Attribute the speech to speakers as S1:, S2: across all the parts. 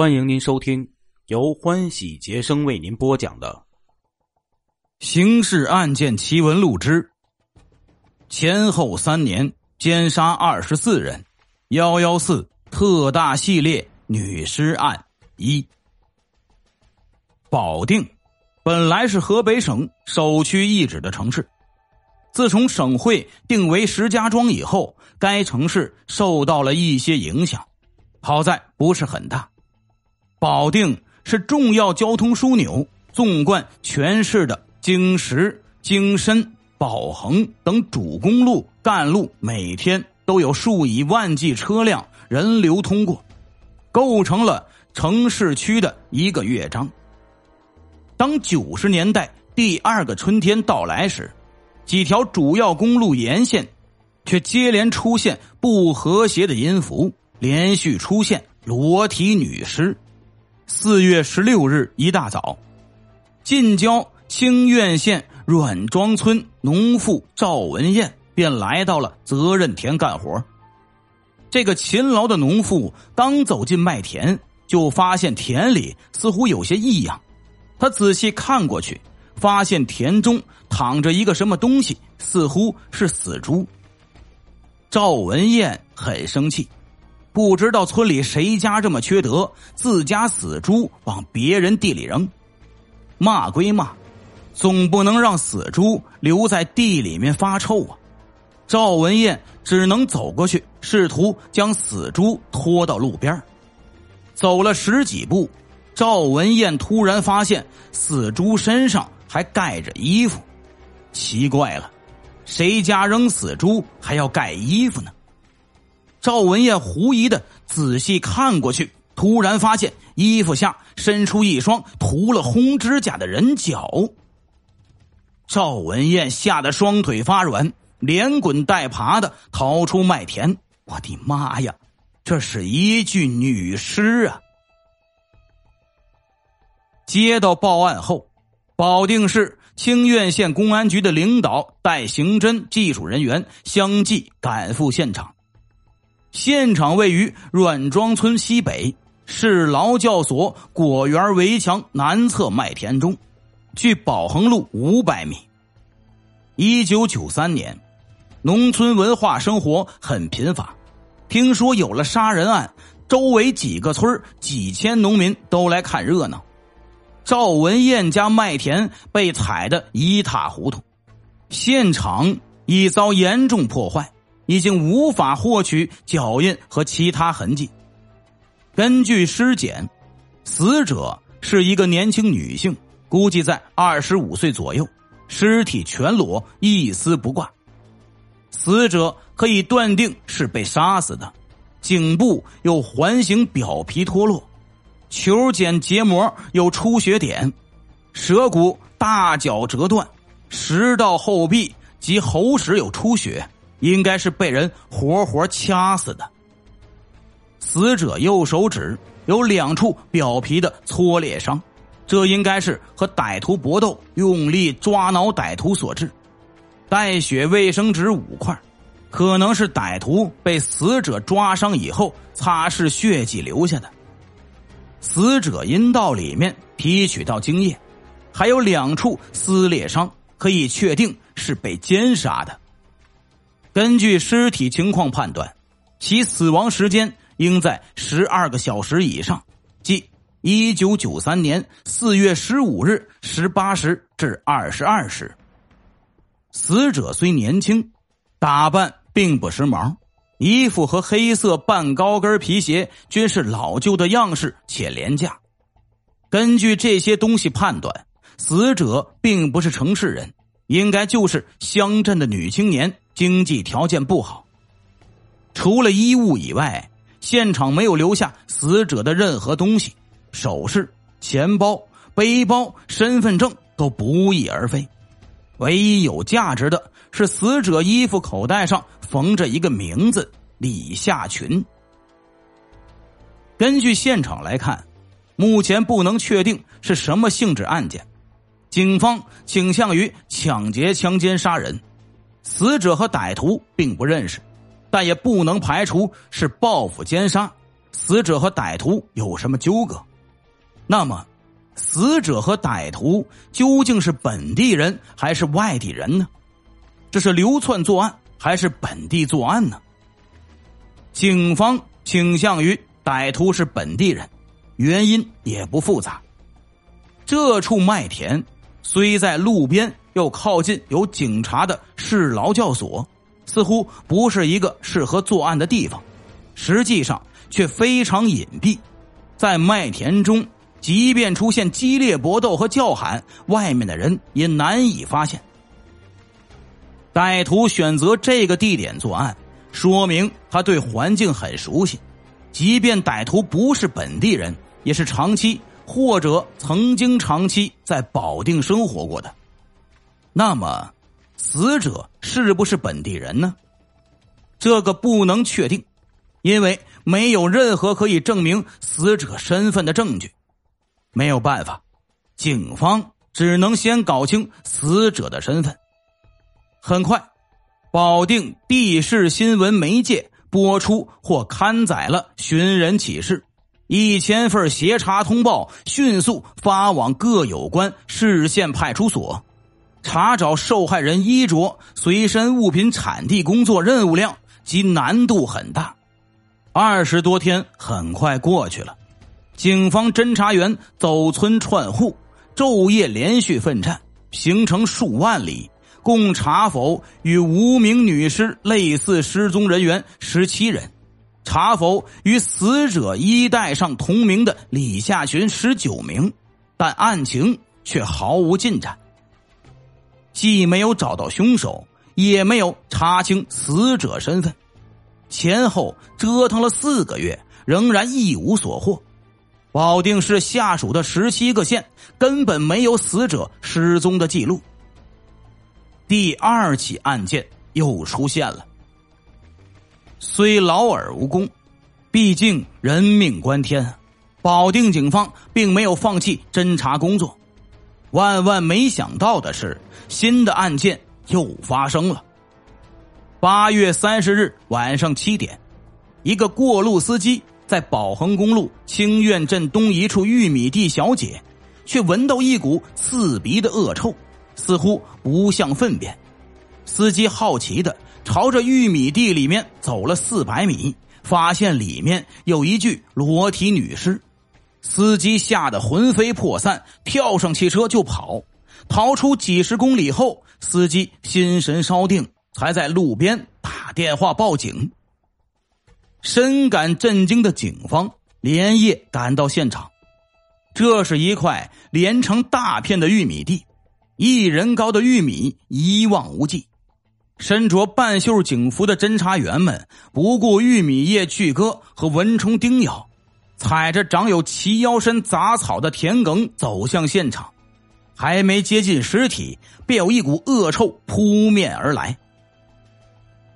S1: 欢迎您收听由欢喜杰生为您播讲的《刑事案件奇闻录之前后三年奸杀二十四人幺幺四特大系列女尸案一》。保定本来是河北省首屈一指的城市，自从省会定为石家庄以后，该城市受到了一些影响，好在不是很大。保定是重要交通枢纽，纵贯全市的京石、京深、宝衡等主公路、干路，每天都有数以万计车辆人流通过，构成了城市区的一个乐章。当九十年代第二个春天到来时，几条主要公路沿线却接连出现不和谐的音符，连续出现裸体女尸。四月十六日一大早，近郊清苑县阮庄村农妇赵文艳便来到了责任田干活。这个勤劳的农妇刚走进麦田，就发现田里似乎有些异样。他仔细看过去，发现田中躺着一个什么东西，似乎是死猪。赵文艳很生气。不知道村里谁家这么缺德，自家死猪往别人地里扔。骂归骂，总不能让死猪留在地里面发臭啊！赵文艳只能走过去，试图将死猪拖到路边。走了十几步，赵文艳突然发现死猪身上还盖着衣服。奇怪了，谁家扔死猪还要盖衣服呢？赵文艳狐疑的仔细看过去，突然发现衣服下伸出一双涂了红指甲的人脚。赵文艳吓得双腿发软，连滚带爬的逃出麦田。我的妈呀，这是一具女尸啊！接到报案后，保定市清苑县公安局的领导带刑侦技术人员相继赶赴现场。现场位于阮庄村西北是劳教所果园围墙南侧麦田中，距宝恒路五百米。一九九三年，农村文化生活很贫乏，听说有了杀人案，周围几个村几千农民都来看热闹。赵文艳家麦田被踩得一塌糊涂，现场已遭严重破坏。已经无法获取脚印和其他痕迹。根据尸检，死者是一个年轻女性，估计在二十五岁左右，尸体全裸，一丝不挂。死者可以断定是被杀死的，颈部有环形表皮脱落，球睑结膜有出血点，舌骨大角折断，食道后壁及喉室有出血。应该是被人活活掐死的。死者右手指有两处表皮的挫裂伤，这应该是和歹徒搏斗用力抓挠歹徒所致。带血卫生纸五块，可能是歹徒被死者抓伤以后擦拭血迹留下的。死者阴道里面提取到精液，还有两处撕裂伤，可以确定是被奸杀的。根据尸体情况判断，其死亡时间应在十二个小时以上，即一九九三年四月十五日十八时至二十二时。死者虽年轻，打扮并不时髦，衣服和黑色半高跟皮鞋均是老旧的样式且廉价。根据这些东西判断，死者并不是城市人，应该就是乡镇的女青年。经济条件不好，除了衣物以外，现场没有留下死者的任何东西，首饰、钱包、背包、身份证都不翼而飞。唯一有价值的是死者衣服口袋上缝着一个名字李夏群。根据现场来看，目前不能确定是什么性质案件，警方倾向于抢劫、强奸、杀人。死者和歹徒并不认识，但也不能排除是报复奸杀，死者和歹徒有什么纠葛。那么，死者和歹徒究竟是本地人还是外地人呢？这是流窜作案还是本地作案呢？警方倾向于歹徒是本地人，原因也不复杂。这处麦田虽在路边，又靠近有警察的市劳教所，似乎不是一个适合作案的地方。实际上却非常隐蔽，在麦田中。即便出现激烈搏斗和叫喊，外面的人也难以发现。歹徒选择这个地点作案，说明他对环境很熟悉。即便歹徒不是本地人，也是长期或者曾经长期在保定生活过的。那么，死者是不是本地人呢？这个不能确定，因为没有任何可以证明死者身份的证据。没有办法，警方只能先搞清死者的身份。很快，保定地市新闻媒介播出或刊载了寻人启事，一千份协查通报迅速发往各有关市县派出所。查找受害人衣着、随身物品产地工作任务量及难度很大。二十多天很快过去了。警方侦查员走村串户，昼夜连续奋战，行程数万里，共查否与无名女尸类似失踪人员十七人，查否与死者衣带上同名的李夏群十九名，但案情却毫无进展。既没有找到凶手，也没有查清死者身份，前后折腾了四个月，仍然一无所获。保定市下属的十七个县根本没有死者失踪的记录。第二起案件又出现了。虽劳而无功，毕竟人命关天，保定警方并没有放弃侦查工作。万万没想到的是，新的案件又发生了。八月三十日晚上七点，一个过路司机。在宝恒公路清苑镇东一处玉米地小解，却闻到一股刺鼻的恶臭，似乎不像粪便。司机好奇的朝着玉米地里面走了四百米，发现里面有一具裸体女尸。司机吓得魂飞魄散，跳上汽车就跑。逃出几十公里后，司机心神稍定，才在路边打电话报警。深感震惊的警方连夜赶到现场，这是一块连成大片的玉米地，一人高的玉米一望无际。身着半袖警服的侦查员们不顾玉米叶锯割和蚊虫叮咬，踩着长有齐腰深杂草的田埂走向现场。还没接近尸体，便有一股恶臭扑面而来。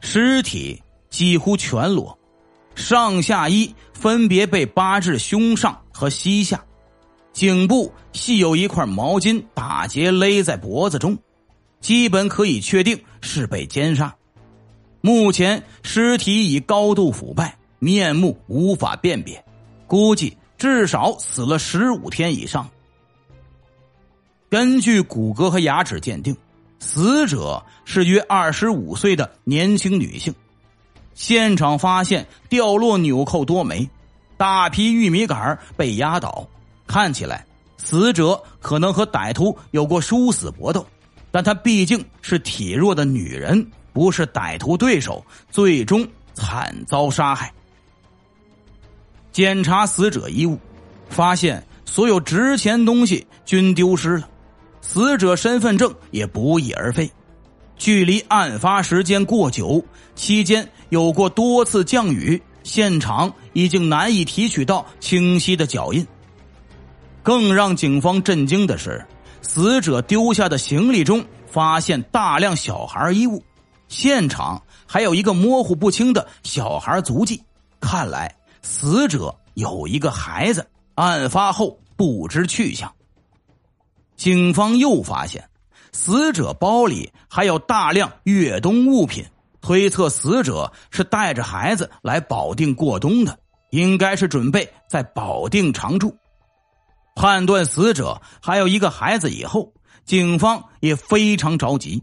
S1: 尸体几乎全裸。上下衣分别被扒至胸上和膝下，颈部系有一块毛巾打结勒在脖子中，基本可以确定是被奸杀。目前尸体已高度腐败，面目无法辨别，估计至少死了十五天以上。根据骨骼和牙齿鉴定，死者是约二十五岁的年轻女性。现场发现掉落纽扣多枚，大批玉米杆被压倒，看起来死者可能和歹徒有过殊死搏斗，但她毕竟是体弱的女人，不是歹徒对手，最终惨遭杀害。检查死者衣物，发现所有值钱东西均丢失了，死者身份证也不翼而飞。距离案发时间过久，期间有过多次降雨，现场已经难以提取到清晰的脚印。更让警方震惊的是，死者丢下的行李中发现大量小孩衣物，现场还有一个模糊不清的小孩足迹，看来死者有一个孩子，案发后不知去向。警方又发现。死者包里还有大量越冬物品，推测死者是带着孩子来保定过冬的，应该是准备在保定常住。判断死者还有一个孩子以后，警方也非常着急。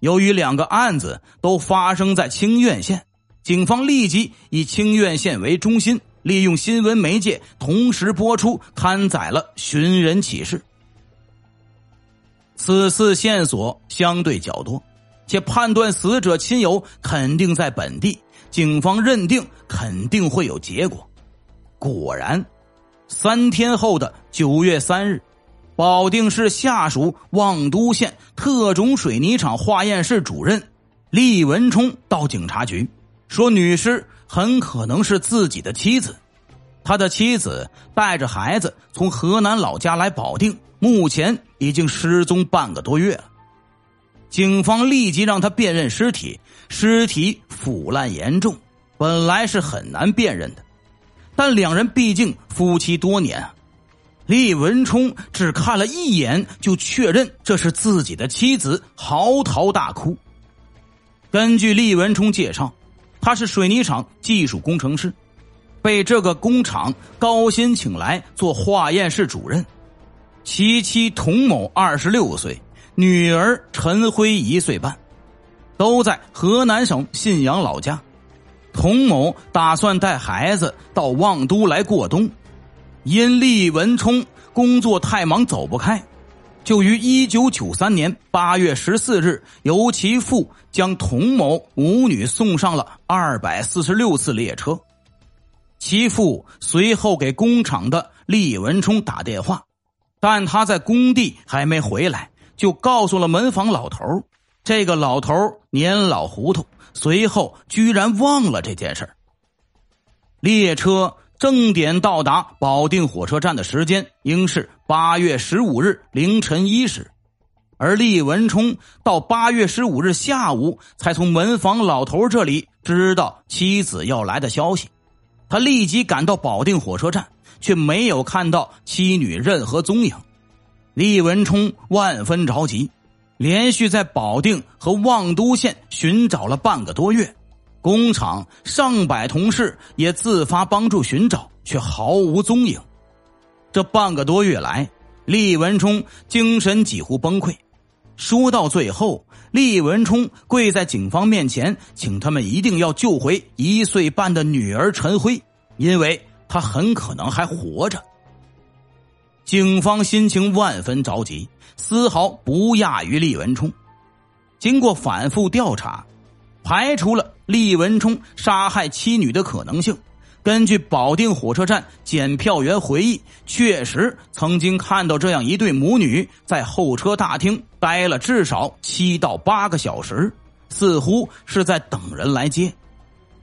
S1: 由于两个案子都发生在清苑县，警方立即以清苑县为中心，利用新闻媒介同时播出刊载了寻人启事。此次线索相对较多，且判断死者亲友肯定在本地，警方认定肯定会有结果。果然。三天后的九月三日，保定市下属望都县特种水泥厂化验室主任厉文冲到警察局，说女尸很可能是自己的妻子。他的妻子带着孩子从河南老家来保定，目前已经失踪半个多月了。警方立即让他辨认尸体，尸体腐烂严重，本来是很难辨认的。但两人毕竟夫妻多年，厉文冲只看了一眼就确认这是自己的妻子，嚎啕大哭。根据厉文冲介绍，他是水泥厂技术工程师，被这个工厂高薪请来做化验室主任。其妻童某二十六岁，女儿陈辉一岁半，都在河南省信阳老家。童某打算带孩子到望都来过冬，因厉文冲工作太忙走不开，就于一九九三年八月十四日由其父将童某母女送上了二百四十六次列车。其父随后给工厂的厉文冲打电话，但他在工地还没回来，就告诉了门房老头这个老头年老糊涂。随后居然忘了这件事列车正点到达保定火车站的时间应是八月十五日凌晨一时，而厉文冲到八月十五日下午才从门房老头这里知道妻子要来的消息。他立即赶到保定火车站，却没有看到妻女任何踪影。厉文冲万分着急。连续在保定和望都县寻找了半个多月，工厂上百同事也自发帮助寻找，却毫无踪影。这半个多月来，厉文冲精神几乎崩溃。说到最后，厉文冲跪在警方面前，请他们一定要救回一岁半的女儿陈辉，因为她很可能还活着。警方心情万分着急。丝毫不亚于厉文冲。经过反复调查，排除了厉文冲杀害妻女的可能性。根据保定火车站检票员回忆，确实曾经看到这样一对母女在候车大厅待了至少七到八个小时，似乎是在等人来接。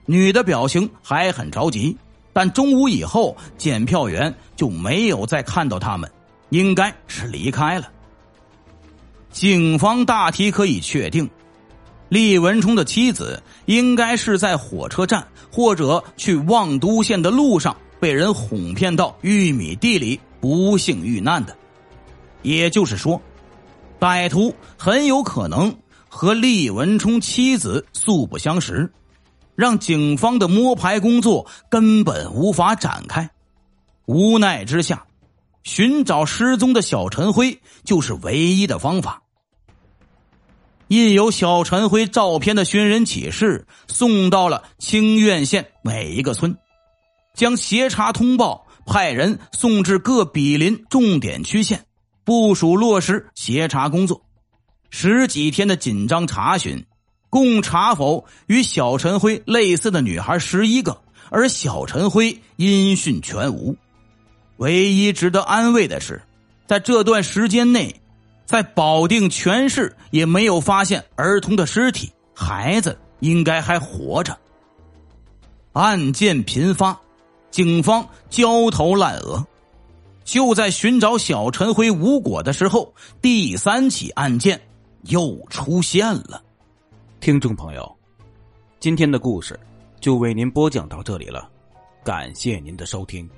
S1: 女的表情还很着急，但中午以后检票员就没有再看到他们，应该是离开了。警方大体可以确定，厉文冲的妻子应该是在火车站或者去望都县的路上被人哄骗到玉米地里不幸遇难的。也就是说，歹徒很有可能和厉文冲妻子素不相识，让警方的摸排工作根本无法展开。无奈之下，寻找失踪的小陈辉就是唯一的方法。印有小陈辉照片的寻人启事送到了清苑县每一个村，将协查通报派人送至各毗邻重点区县，部署落实协查工作。十几天的紧张查询，共查否与小陈辉类似的女孩十一个，而小陈辉音讯全无。唯一值得安慰的是，在这段时间内。在保定全市也没有发现儿童的尸体，孩子应该还活着。案件频发，警方焦头烂额。就在寻找小陈辉无果的时候，第三起案件又出现了。
S2: 听众朋友，今天的故事就为您播讲到这里了，感谢您的收听。